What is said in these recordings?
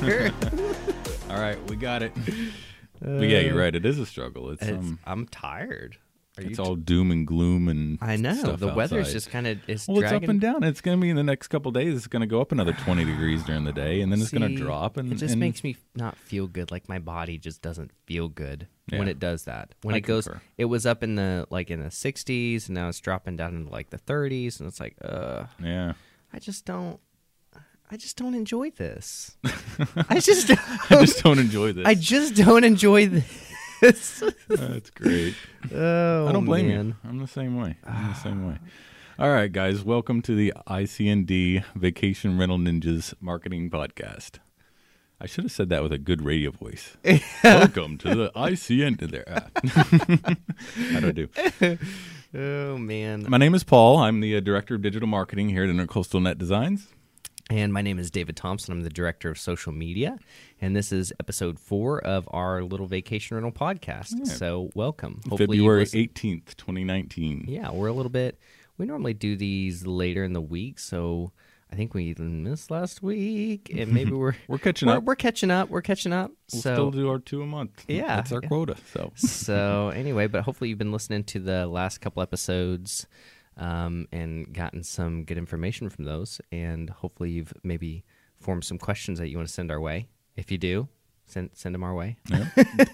there. All right, we got it. but yeah, you're right. It is a struggle. It's, It's- um, I'm tired. Are it's you all doom and gloom and I know stuff the weather's outside. just kind of it's well, it's up and down. It's going to be in the next couple days. It's going to go up another 20 degrees during the day, and then it's going to drop. And it just and makes me not feel good. Like my body just doesn't feel good when it does that. When I it goes, concur. it was up in the like in the 60s, and now it's dropping down into like the 30s, and it's like, uh, yeah. I just don't. I just don't enjoy this. I just, I just don't enjoy this. I just don't enjoy this. That's great. oh, I don't blame man. you. I'm the same way. I'm the same way. All right, guys. Welcome to the ICND Vacation Rental Ninjas Marketing Podcast. I should have said that with a good radio voice. Welcome to the ICND. There. Ah. How do I do? Oh man. My name is Paul. I'm the uh, Director of Digital Marketing here at Intercoastal Net Designs. And my name is David Thompson. I'm the director of social media, and this is episode four of our little vacation rental podcast. So welcome. Hopefully February listened- 18th, 2019. Yeah, we're a little bit. We normally do these later in the week, so I think we missed last week, and maybe we're We're catching we're, up. we're catching up. We're catching up. We'll so still do our two a month. Yeah, That's our yeah. quota. So so anyway, but hopefully you've been listening to the last couple episodes um, and gotten some good information from those, and hopefully you've maybe formed some questions that you want to send our way. If you do, send send them our way. Yeah,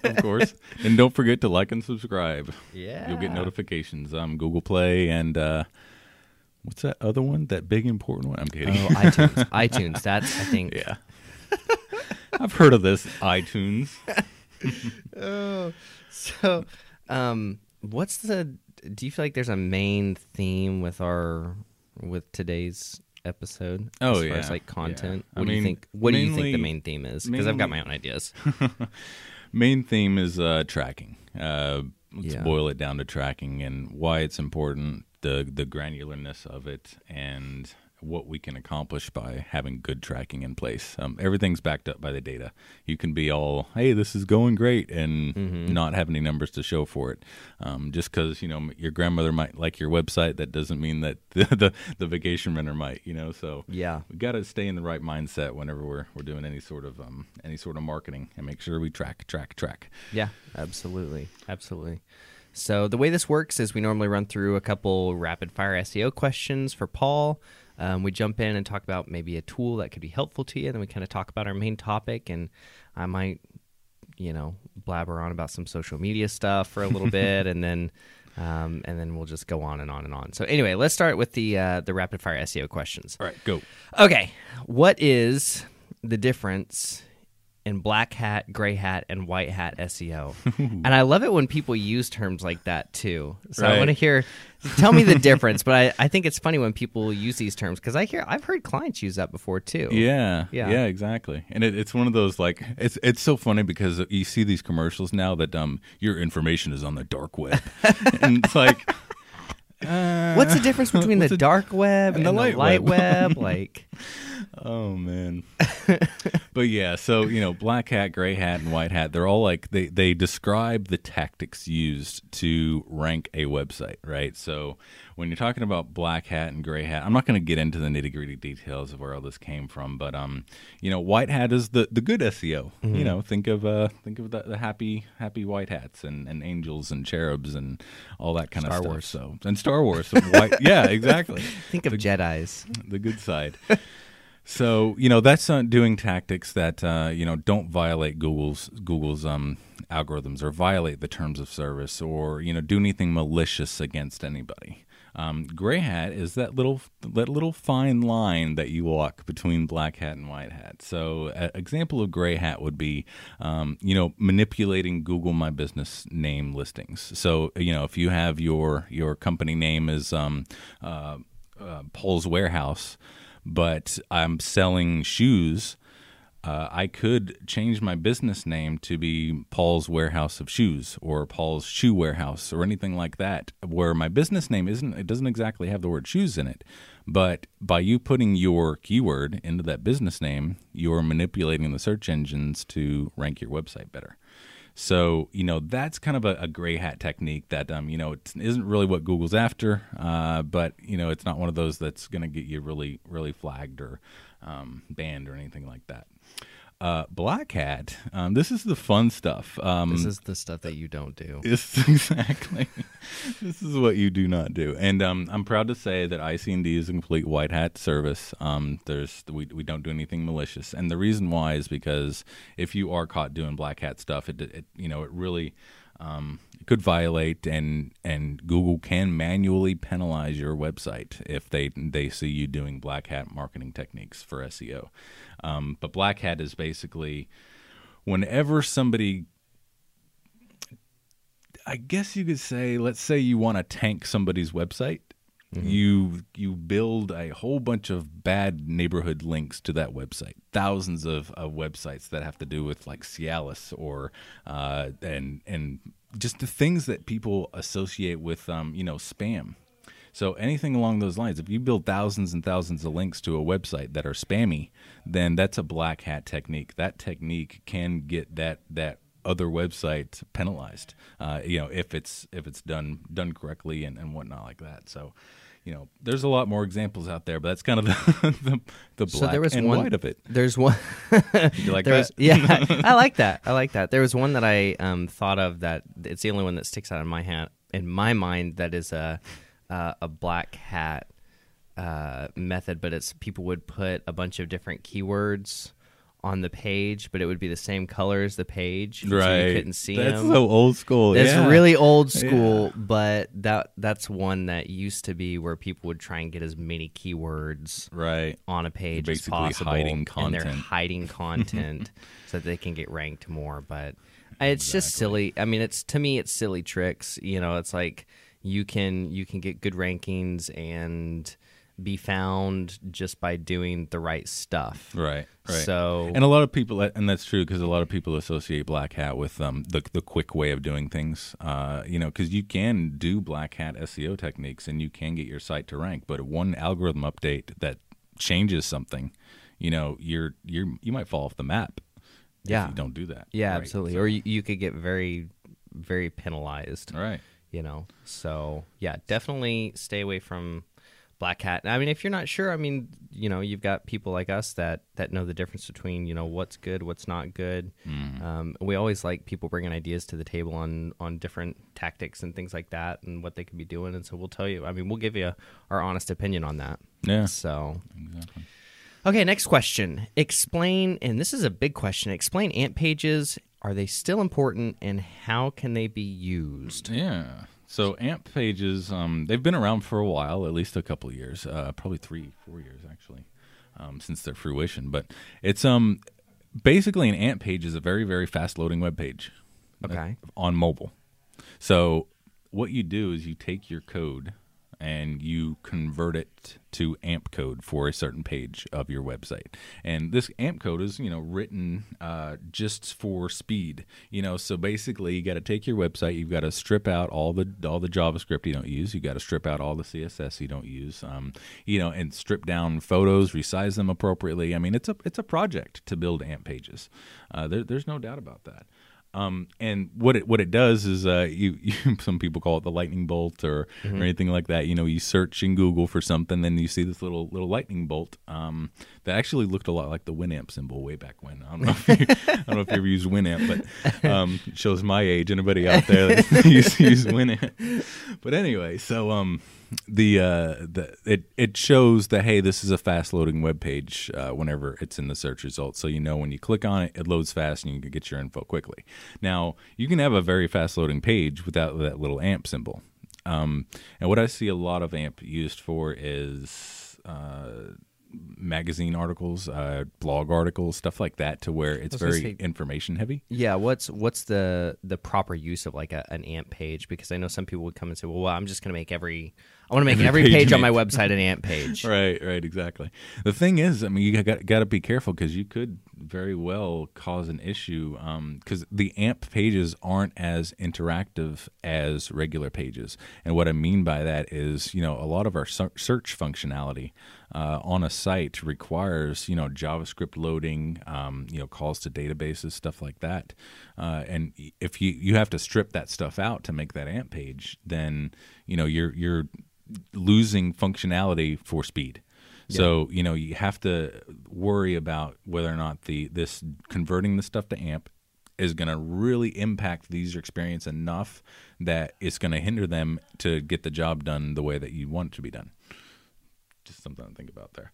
of course. And don't forget to like and subscribe. Yeah, You'll get notifications. Um, Google Play and uh, what's that other one? That big important one? I'm kidding. Oh, iTunes, iTunes. That's I think. yeah. I've heard of this iTunes. Oh, so, um, what's the? Do you feel like there's a main theme with our with today's episode? Oh, as far as like content. yeah. I What do you think? What do you think the main theme is? Because I've got my own ideas. Main theme is uh, tracking. Uh, let's Yeah. boil it down to tracking and why it's important, the the granularness of it, and what we can accomplish by having good tracking in place. Um, everything's backed up by the data. You can be all, "Hey, this is going great," and Mm-hmm. not have any numbers to show for it. Um, just because you know your grandmother might like your website, that doesn't mean that the the, the vacation renter might. You know, so Yeah. we got to stay in the right mindset whenever we're we're doing any sort of um any sort of marketing and make sure we track track track. Yeah, absolutely. Absolutely. So, the way this works is we normally run through a couple rapid fire SEO questions for Paul. Um, we jump in and talk about maybe a tool that could be helpful to you. And then we kind of talk about our main topic, and I might, you know, blabber on about some social media stuff for a little bit, and then. Um, and then we'll just go on and on and on. So anyway, let's start with the uh, the rapid fire SEO questions. All right, go. Okay, what is the difference in black hat, gray hat, and white hat SEO? and I love it when people use terms like that too. So I want to hear, tell me the difference. But I, I think it's funny when people use these terms because I hear I've heard clients use that before too. Yeah, Yeah. yeah, exactly. And it, it's one of those like it's it's so funny because you see these commercials now that um your information is on the dark web, and it's like. Uh, What's the difference between the dark web and, and the the light, light web? web? like, Oh man. but yeah, so you know, black hat, gray hat, and white hat, they're all like they they describe the tactics used to rank a website, right? So when you're talking about black hat and gray hat, I'm not going to get into the nitty gritty details of where all this came from, but um, you know, white hat is the the good SEO. You know, think of uh think of the, the happy happy white hats and, and angels and cherubs and all that kind Star of stuff. Wars. So and Star Wars, so white, yeah, exactly think of Jedi's. the good side. so you know that's uh, doing tactics that uh, you know don't violate Google's Google's um, algorithms or violate the terms of service or you know do anything malicious against anybody. Um, gray hat is that little that little fine line that you walk between black hat and white hat. So, an example of gray hat would be, um, you know, manipulating Google My Business name listings. So, you know, if you have your your company name is um, uh, uh, Paul's Warehouse, but I'm selling shoes, uh, I could change my business name to be Paul's Warehouse of Shoes or Paul's Shoe Warehouse or anything like that, where my business name isn't, it doesn't exactly have the word shoes in it. But by you putting your keyword into that business name, you're manipulating the search engines to rank your website better. So you know that's kind of a, a gray hat technique that um, you know it isn't really what Google's after, uh, but you know it's not one of those that's going to get you really really flagged or um, banned or anything like that. Uh, Black Hat. Um, this is the fun stuff. Um, This is the stuff that you don't do. Yes, exactly. this is what you do not do, and um, I'm proud to say that IC&D is a complete white hat service. Um, there's we we don't do anything malicious, and the reason why is because if you are caught doing black hat stuff, it, it you know it really um, could violate, and and Google can manually penalize your website if they they see you doing black hat marketing techniques for SEO. Um, but black hat is basically whenever somebody I guess you could say, let's say you want to tank somebody's website. You you build a whole bunch of bad neighborhood links to that website. Thousands of, of websites that have to do with like Cialis or uh, and and just the things that people associate with um, you know spam. So anything along those lines, if you build thousands and thousands of links to a website that are spammy, then that's a black hat technique. That technique can get that that other website penalized. Uh, you know, if it's if it's done done correctly and, and whatnot like that. So, you know, there's a lot more examples out there, but that's kind of the the, the black So there was and one. white of it. There's one. You like there was- that? yeah, I like that. I like that. There was one that I um, thought of that it's the only one that sticks out in my hand in my mind that is a uh, a black hat uh, method, but it's people would put a bunch of different keywords on the page, but it would be the same color as the page, so right. you couldn't see That's them. so old school. That's yeah. really old school, but that that's one that used to be where people would try and get as many keywords right. on a page as possible, hiding and they're hiding content so that they can get ranked more. But it's just silly. I mean, it's to me, it's silly tricks. You know, it's like you can you can get good rankings and be found just by doing the right stuff. Right. Right. So and a lot of people, and that's true because a lot of people associate black hat with um, the the quick way of doing things. Uh, you know, because you can do black hat SEO techniques and you can get your site to rank, but one algorithm update that changes something, you know, you're you're you might fall off the map. if Yeah. you don't do that. yeah, Right. absolutely. So- Or you, you could get very very penalized. right. you know so yeah definitely stay away from black hat i mean if you're not sure i mean you know you've got people like us that that know the difference between you know what's good what's not good um, we always like people bringing ideas to the table on on different tactics and things like that and what they could be doing and so we'll tell you i mean we'll give you our honest opinion on that Yeah. so Exactly. Okay, next question. Explain, and this is a big question. Explain AMP pages. Are they still important, and how can they be used? Yeah. So AMP pages, um, they've been around for a while, at least a couple of years, uh, probably three, four years actually, um, since their fruition. But it's um, basically an AMP page is a very, very fast loading web page Okay. on mobile. So what you do is you take your code and you convert it to AMP code for a certain page of your website. And this AMP code is, you know, written uh, just for speed. You know, so basically, you got to take your website, you've got to strip out all the all the JavaScript you don't use, you got to strip out all the CSS you don't use, um, you know, and strip down photos, resize them appropriately. I mean, it's a it's a project to build AMP pages. Uh, there, there's no doubt about that. Um, and what it what it does is uh, you, you some people call it the lightning bolt or, or anything like that. You know, you search in Google for something, then you see this little little lightning bolt um, that actually looked a lot like the Winamp symbol way back when. I don't know if you, I don't know if you ever used Winamp, but um, it shows my age. Anybody out there that Winamp? But anyway, so um, the uh, the it it shows that hey, this is a fast loading web page uh, whenever it's in the search results. So you know when you click on it, it loads fast and you can get your info quickly. Now you can have a very fast loading page without that little AMP symbol. Um, and what I see a lot of AMP used for is uh, magazine articles, uh, blog articles, stuff like that, to where it's very say- information heavy. Yeah, what's what's the the proper use of like a, an AMP page? Because I know some people would come and say, "Well, I'm just going to make every I want to make Every every, page page, on my website an AMP page." Right, right, exactly. The thing is, I mean, you got got to be careful because you could very well cause an issue because the AMP pages aren't as interactive as regular pages. And what I mean by that is, you know, a lot of our search functionality uh, on a site requires, you know, JavaScript loading, um, you know, calls to databases, stuff like that. Uh, and if you you have to strip that stuff out to make that AMP page, then you know you're you're losing functionality for speed. So you know you have to worry about whether or not the this converting the stuff to AMP is going to really impact the user experience enough that it's going to hinder them to get the job done the way that you want it to be done. Just something to think about there.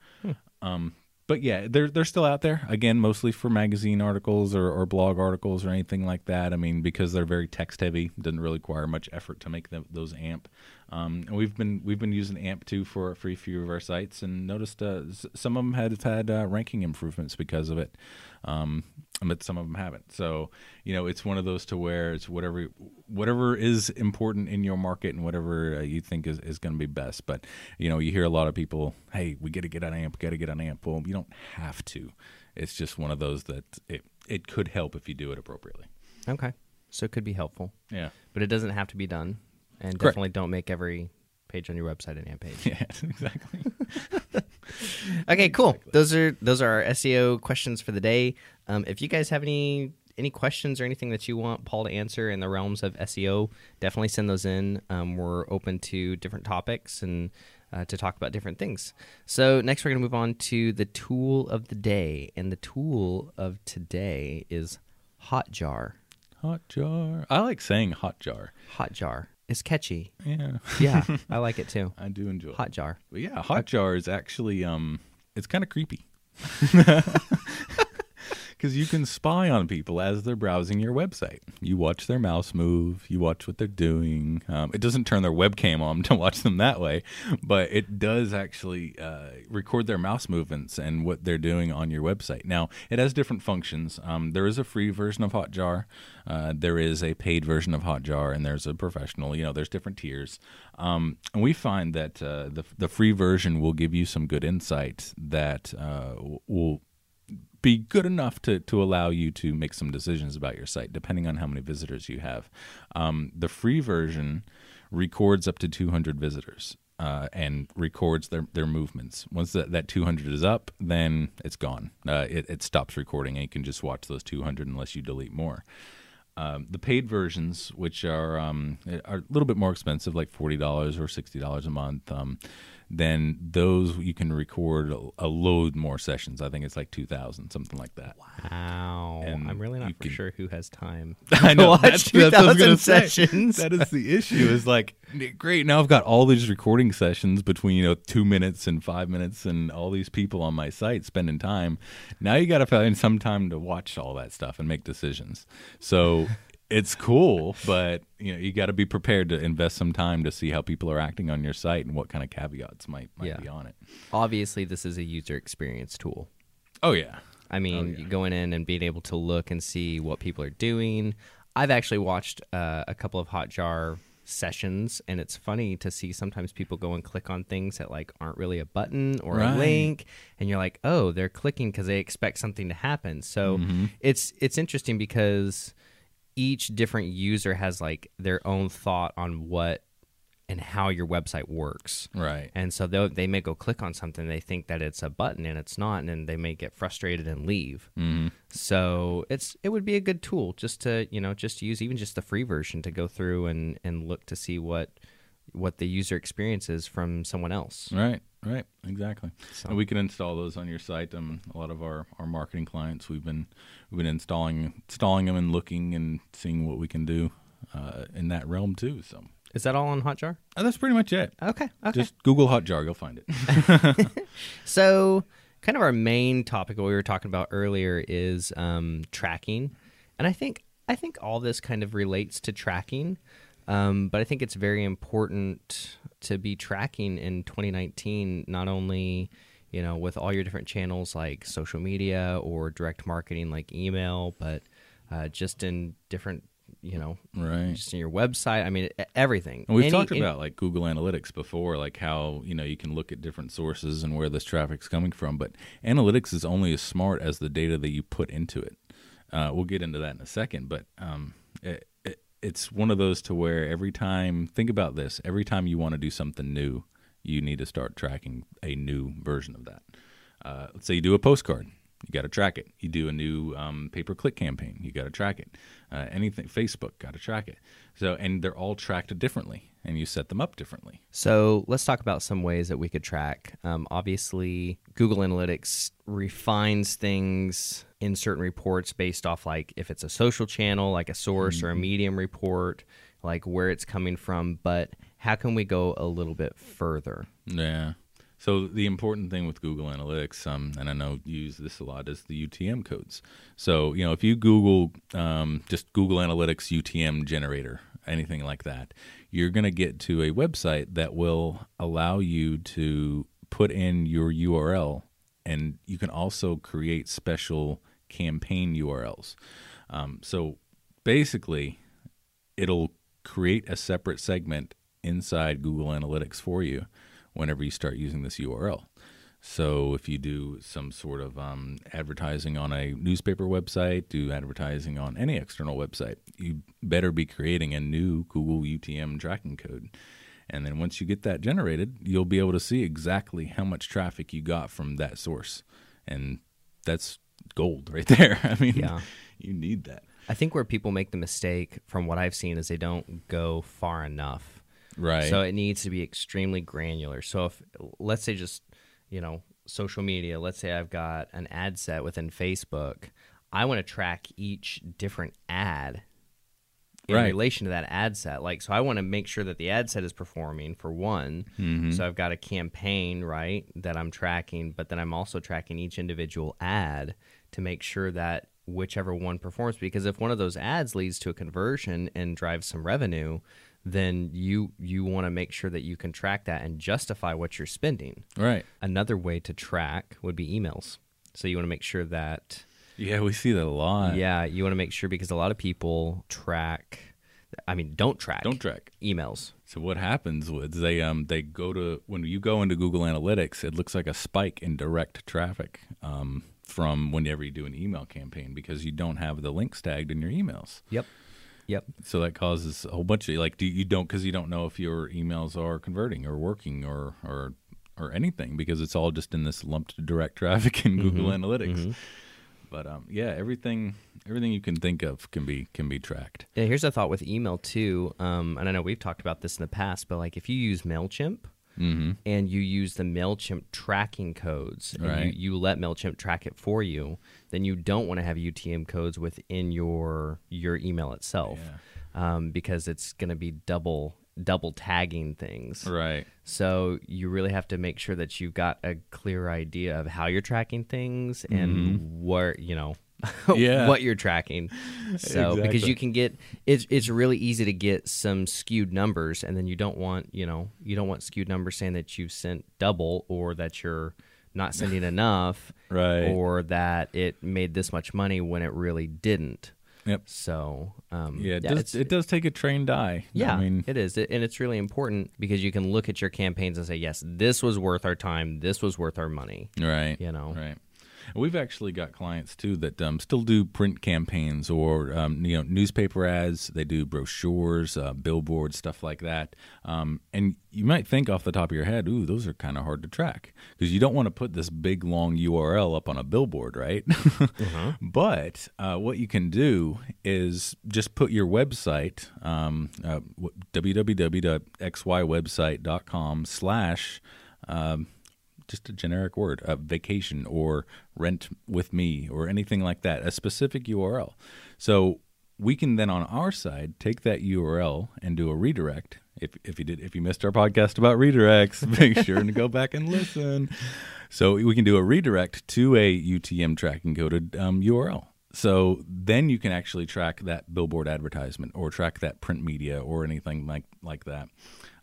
Um, but yeah, they're they're still out there. Again, mostly for magazine articles or, or blog articles or anything like that. I mean, because they're very text heavy, doesn't really require much effort to make them, those AMP. Um, and we've been we've been using AMP too for for a few of our sites, and noticed uh, some of them have had uh, ranking improvements because of it. Um, but some of them haven't. So you know, it's one of those to where it's whatever whatever is important in your market and whatever uh, you think is, is going to be best. But you know, you hear a lot of people, "Hey, we got to get on AMP, got to get on AMP." Well, you don't have to. It's just one of those that it it could help if you do it appropriately. Okay. So it could be helpful, Yeah. but it doesn't have to be done. And Correct. definitely don't make every page on your website an AMP page. Yeah. Exactly. Okay, cool. Those are those are our SEO questions for the day. Um, if you guys have any any questions or anything that you want Paul to answer in the realms of SEO, definitely send those in. Um, we're open to different topics and uh, to talk about different things. So next, we're going to move on to the tool of the day, and the tool of today is Hotjar. Hotjar. I like saying hot jar. Hotjar is catchy. Yeah. Yeah, I like it too. I do enjoy. it. Hotjar. But yeah, Hotjar is actually um, it's kind of creepy. Because you can spy on people as they're browsing your website. You watch their mouse move. You watch what they're doing. Um, it doesn't turn their webcam on to watch them that way, but it does actually uh, record their mouse movements and what they're doing on your website. Now, it has different functions. Um, there is a free version of Hotjar. Uh, there is a paid version of Hotjar, and there's a professional. You know, there's different tiers. Um, and we find that uh, the the free version will give you some good insight that uh, will be good enough to, to allow you to make some decisions about your site, depending on how many visitors you have. Um, the free version records up to 200 visitors uh, and records their, their movements. Once that, that 200 is up, then it's gone. Uh, it, it stops recording, and you can just watch those 200 unless you delete more. Um, the paid versions, which are um, are a little bit more expensive, like forty dollars or sixty dollars a month, um, then those you can record a, a load more sessions. I think it's like two thousand, something like that. Wow. And I'm really not for can- sure who has time. I know watch that's, that's I was 2,000 gonna say. sessions. That is the issue. Is like great. Now I've got all these recording sessions between you know two minutes and five minutes, and all these people on my site spending time. Now you got to find some time to watch all that stuff and make decisions. So it's cool, but you know you got to be prepared to invest some time to see how people are acting on your site and what kind of caveats might might Yeah. be on it. Obviously, this is a user experience tool. Oh yeah. I mean, yeah. going in and being able to look and see what people are doing. I've actually watched uh, a couple of Hotjar sessions, and it's funny to see sometimes people go and click on things that like aren't really a button or Right. a link, and you're like, oh, they're clicking because they expect something to happen. So Mm-hmm. it's it's interesting because each different user has like their own thought on what and how your website works. Right. And so they they may go click on something, they think that it's a button and it's not, and then they may get frustrated and leave. hmm So it's it would be a good tool just to you know just use even just the free version to go through and and look to see what what the user experience is from someone else. Right, right, exactly. So- And we can install those on your site. Um, a lot of our, our marketing clients, we've been we've been installing installing them and looking and seeing what we can do uh, in that realm too. So Is that all on Hotjar? uh, that's pretty much it. Okay. Okay. Just Google Hotjar, you'll find it. So, kind of our main topic that we were talking about earlier is um, tracking, and I think I think all this kind of relates to tracking, um, but I think it's very important to be tracking in 2019. Not only you know with all your different channels like social media or direct marketing like email, but uh, just in different you know right. just in your website. I mean everything. And we've Any- talked any- about like Google Analytics before, like how you know you can look at different sources and where this traffic's coming from. But analytics is only as smart as the data that you put into it. Uh, we'll get into that in a second, but um, it, it's one of those to where every time, think about this: every time you want to do something new, you need to start tracking a new version of that. Uh, let's say you do a postcard. you got to track it. You do a new um, pay per click campaign, you got to track it. Uh, anything Facebook, got to track it. So and they're all tracked differently, and you set them up differently. So let's talk about some ways that we could track. Um, obviously, Google Analytics refines things in certain reports based off like if it's a social channel, like a source mm-hmm. or a mm-hmm. medium report, like where it's coming from. But how can we go a little bit further? Yeah. So the important thing with Google Analytics, um, and I know you use this a lot, is the UTM codes. So you know, if you Google um, just Google Analytics UTM generator, anything like that, you're going to get to a website that will allow you to put in your URL, and you can also create special campaign URLs. Um, so basically, it'll create a separate segment inside Google Analytics for you whenever you start using this URL. So if you do some sort of um, advertising on a newspaper website, do advertising on any external website, you better be creating a new Google UTM tracking code. And then once you get that generated, you'll be able to see exactly how much traffic you got from that source. And that's gold right there. I mean, yeah. you need that. I think where people make the mistake, from what I've seen, is they don't go far enough Right. So it needs to be extremely granular. So if let's say just, you know, social media, let's say I've got an ad set within Facebook, I want to track each different ad in right. relation to that ad set. Like, so I want to make sure that the ad set is performing for one. Mm-hmm. So I've got a campaign, right, that I'm tracking, but then I'm also tracking each individual ad to make sure that whichever one performs. Because if one of those ads leads to a conversion and drives some revenue, then you you want to make sure that you can track that and justify what you're spending. Right. Another way to track would be emails. So you want to make sure that Yeah, we see that a lot. Yeah, you want to make sure because a lot of people track I mean, don't track. Don't track emails. So what happens is they um they go to when you go into Google Analytics, it looks like a spike in direct traffic um, from whenever you do an email campaign because you don't have the links tagged in your emails. Yep. Yep. So that causes a whole bunch of like do you don't because you don't know if your emails are converting or working or or or anything because it's all just in this lumped direct traffic in mm-hmm. Google Analytics. Mm-hmm. But um, yeah, everything everything you can think of can be can be tracked. Yeah, here's a thought with email too. Um, and I know we've talked about this in the past, but like if you use Mailchimp, mm-hmm. and you use the MailChimp tracking codes and right. you, you let MailChimp track it for you, then you don't want to have UTM codes within your your email itself yeah. um, because it's going to be double double tagging things. Right. So you really have to make sure that you've got a clear idea of how you're tracking things and mm-hmm. where, you know, yeah. what you're tracking. So exactly. because you can get it's it's really easy to get some skewed numbers and then you don't want, you know, you don't want skewed numbers saying that you've sent double or that you're not sending enough right or that it made this much money when it really didn't. Yep. So, um, yeah, it, yeah, does, it does take a trained eye. Yeah, I mean, it is, it, and it's really important because you can look at your campaigns and say, yes, this was worth our time. This was worth our money. Right. You know. Right. We've actually got clients too that um, still do print campaigns or um, you know newspaper ads. They do brochures, uh, billboards, stuff like that. Um, and you might think off the top of your head, "Ooh, those are kind of hard to track," because you don't want to put this big long URL up on a billboard, right? uh-huh. But uh, what you can do is just put your website, um, uh, www.xywebsite.com slash um, just a generic word, a vacation or rent with me or anything like that, a specific URL. So we can then on our side take that URL and do a redirect. If if you did if you missed our podcast about redirects, make sure to go back and listen. So we can do a redirect to a UTM tracking coded um, URL. So then you can actually track that billboard advertisement or track that print media or anything like like that.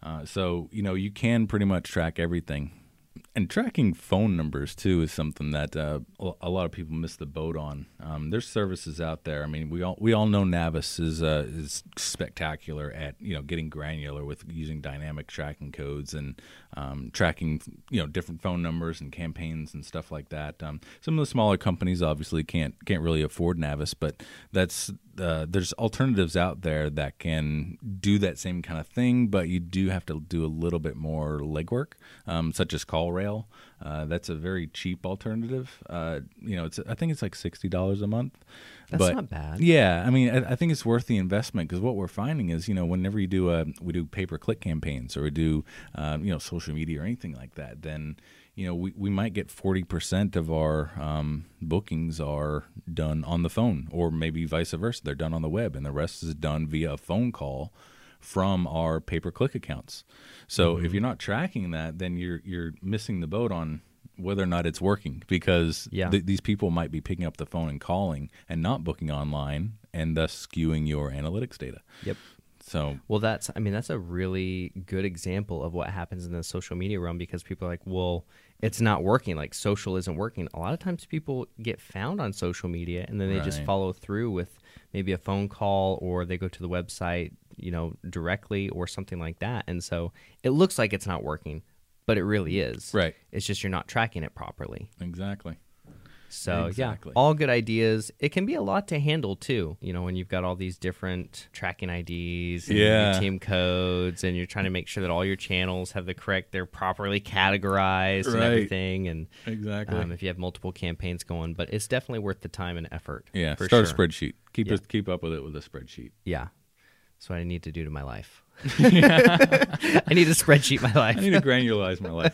Uh, so you know you can pretty much track everything and tracking phone numbers too is something that uh, a lot of people miss the boat on. Um, there's services out there. I mean, we all we all know Navis is uh, is spectacular at you know getting granular with using dynamic tracking codes and um, tracking you know different phone numbers and campaigns and stuff like that. Um, some of the smaller companies obviously can't can't really afford Navis, but that's uh, there's alternatives out there that can do that same kind of thing, but you do have to do a little bit more legwork, um, such as CallRail. Uh, that's a very cheap alternative. Uh, you know, it's I think it's like sixty dollars a month. That's but, not bad. Yeah, I mean, I, I think it's worth the investment because what we're finding is, you know, whenever you do a we do pay per click campaigns or we do, um, you know, social media or anything like that, then you know we, we might get forty percent of our um, bookings are done on the phone, or maybe vice versa, they're done on the web, and the rest is done via a phone call from our pay per click accounts. So Mm-hmm. if you're not tracking that, then you're you're missing the boat on whether or not it's working because Yeah. th- these people might be picking up the phone and calling and not booking online and thus skewing your analytics data. Yep. So Well, that's I mean that's a really good example of what happens in the social media realm because people are like, well, it's not working. Like social isn't working. A lot of times people get found on social media and then they just follow through with maybe a phone call or they go to the website, you know, directly or something like that. And so it looks like it's not working, but it really is. Right. It's just you're not tracking it properly. exactly. So Exactly. yeah, all good ideas. It can be a lot to handle too. You know, when you've got all these different tracking IDs and Yeah. UTM codes, and you're trying to make sure that all your channels have the correct, they're properly categorized and everything. And Exactly. um, if you have multiple campaigns going, but it's definitely worth the time and effort. yeah. Start sure. a spreadsheet. Keep Yeah. keep up with it with a spreadsheet. Yeah, that's what I need to do to my life. I need to spreadsheet my life. I need to granularize my life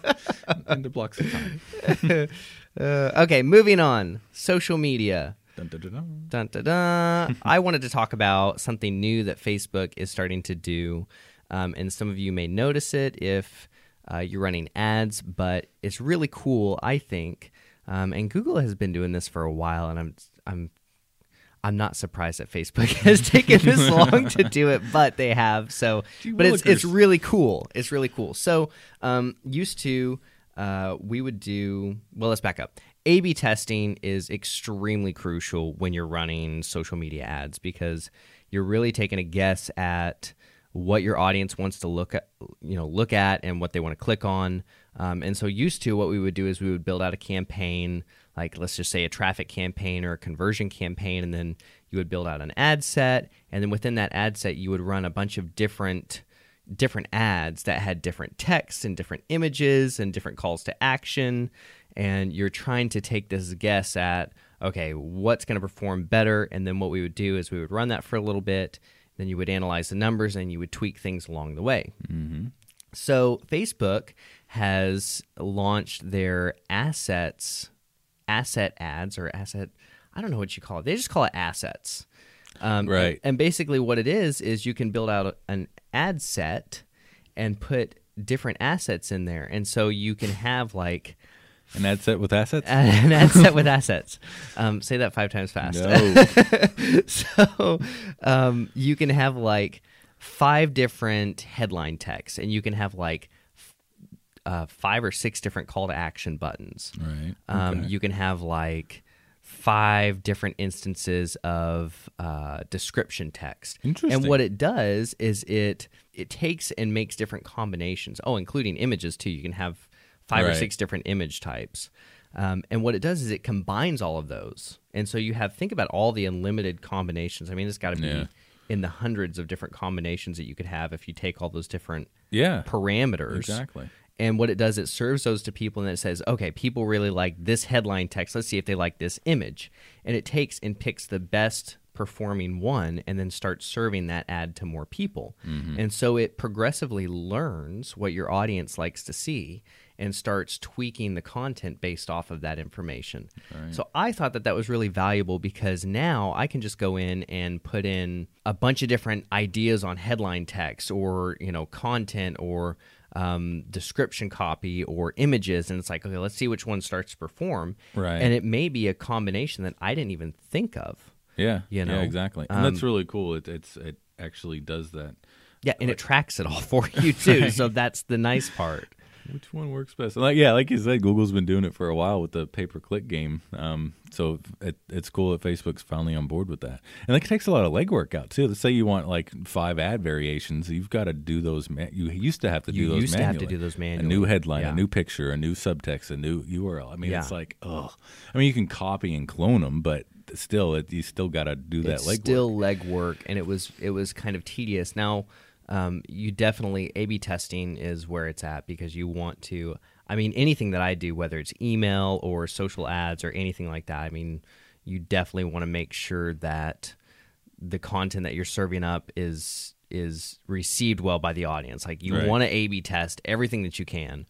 into blocks of time. Uh, okay, moving on. Social media. Dun, dun, dun, dun. Dun, dun, dun. I wanted to talk about something new that Facebook is starting to do. Um, and some of you may notice it if uh, you're running ads, but it's really cool, I think. Um, and Google has been doing this for a while, and I'm I'm I'm not surprised that Facebook has taken this long to do it, but they have. So, Gee but it's it's really cool. It's really cool. So, um, used to uh, we would do well. Let's back up. A/B testing is extremely crucial when you're running social media ads because you're really taking a guess at what your audience wants to look at, you know, look at and what they want to click on. Um, and so, used to what we would do is we would build out a campaign, like let's just say a traffic campaign or a conversion campaign, and then you would build out an ad set, and then within that ad set, you would run a bunch of different different ads that had different texts and different images and different calls to action. And you're trying to take this guess at okay what's going to perform better? And then what we would do is we would run that for a little bit. Then you would analyze the numbers and you would tweak things along the way. Mm-hmm. So Facebook has launched their assets, asset ads or asset. I don't know what you call it. They just call it assets. Um, Right. And basically, what it is is you can build out an ad set and put different assets in there, and so you can have like An ad set with assets? an ad set with assets. Um, say that five times fast. No. so um, you can have like five different headline texts, and you can have like uh, five or six different call to action buttons. right. Um, Okay. You can have like five different instances of uh, description text. Interesting. And what it does is it it takes and makes different combinations. Oh, including images too. You can have five or six different image types. Um, and what it does is it combines all of those. And so you have think about all the unlimited combinations. I mean, it's got to be Yeah. in the hundreds of different combinations that you could have if you take all those different yeah. parameters. Exactly. And what it does, it serves those to people and it says, okay, people really like this headline text. Let's see if they like this image. And it takes and picks the best performing one and then starts serving that ad to more people. Mm-hmm. And so it progressively learns what your audience likes to see and starts tweaking the content based off of that information. So I thought that that was really valuable because now I can just go in and put in a bunch of different ideas on headline text or, you know, content or um, description copy or images, and it's like, okay, let's see which one starts to perform. Right. And it may be a combination that I didn't even think of. Yeah. You know, yeah, exactly. And um, that's really cool. It, it's it actually does that. Yeah, and it tracks it all for you too. So that's the nice part. Which one works best? Like yeah, like you said, Google's been doing it for a while with the pay per click game. Um, so it, it's cool that Facebook's finally on board with that. And like, it takes a lot of legwork out too. Let's say you want like five ad variations, you've got to do those. Ma- you used to have to do You those. used to have to do those A new headline, Yeah. a new picture, a new subtext, a new URL. I mean, Yeah. it's like oh, I mean, you can copy and clone them, but still, it, you still got to do that it's leg still legwork, and it was it was kind of tedious. Now, um, you definitely A/B testing is where it's at because you want to. I mean, anything that I do, whether it's email or social ads or anything like that, I mean, you definitely want to make sure that the content that you're serving up is is received well by the audience. Like you Right. want to A/B test everything that you can.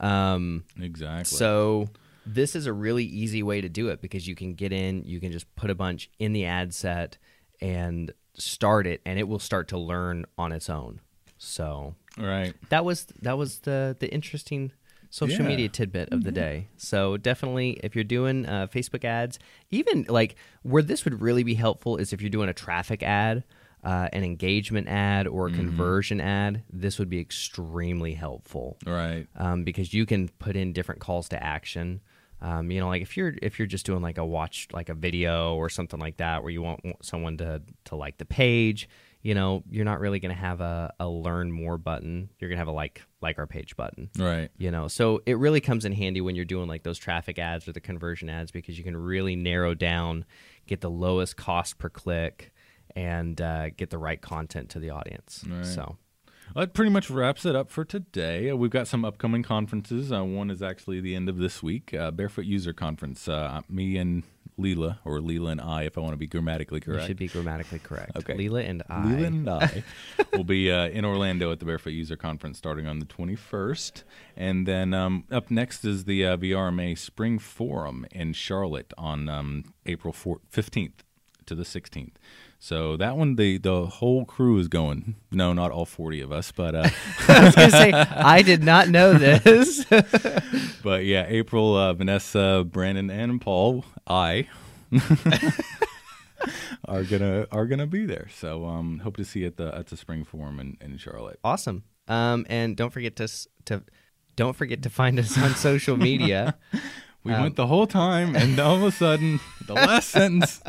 Um, Exactly. so this is a really easy way to do it because you can get in, you can just put a bunch in the ad set and start it, and it will start to learn on its own. So right. that was that was the the interesting social Yeah. media tidbit of the day. So definitely, if you're doing uh, Facebook ads, even like where this would really be helpful is if you're doing a traffic ad. Uh, an engagement ad or a conversion ad, this would be extremely helpful Right. um, because you can put in different calls to action. Um, you know, like if you're if you're just doing like a watch like a video or something like that, where you want someone to to like the page, you know, you're not really going to have a, a learn more button. You're going to have a like like our page button. Right. You know, so it really comes in handy when you're doing like those traffic ads or the conversion ads because you can really narrow down, get the lowest cost per click, and uh, get the right content to the audience. Right. So Well, that pretty much wraps it up for today. Uh, We've got some upcoming conferences. Uh, one is actually the end of this week, uh, Barefoot User Conference. Uh, me and Leela, or Leela and I, if I want to be grammatically correct. you should be grammatically correct. Okay. Leela and I. Leela and I will be uh, in Orlando at the Barefoot User Conference starting on the 21st. And then um, up next is the uh, VRMA Spring Forum in Charlotte on um, April 4- 15th to the 16th. So that one, the, the whole crew is going. No, not all 40 of us, but uh, I was gonna say I did not know this. but yeah, April, uh, Vanessa, Brandon, and Paul, I are gonna are gonna be there. So um, hope to see you at the at the Spring Forum in, in Charlotte. awesome. Um, and don't forget to s- to don't forget to find us on social media. We Um, went the whole time, and all of a sudden, the last sentence.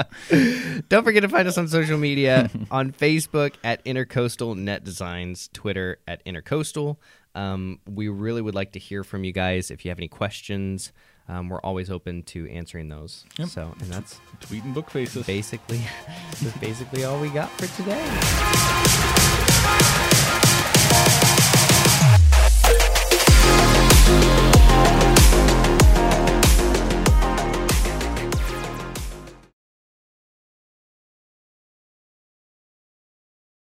don't forget to find us on social media on Facebook at Intercoastal Net Designs, Twitter at Intercoastal. Um, we really would like to hear from you guys. If you have any questions, um, we're always open to answering those. Yep. So, and that's Tweet and book faces. basically that's basically all we got for today.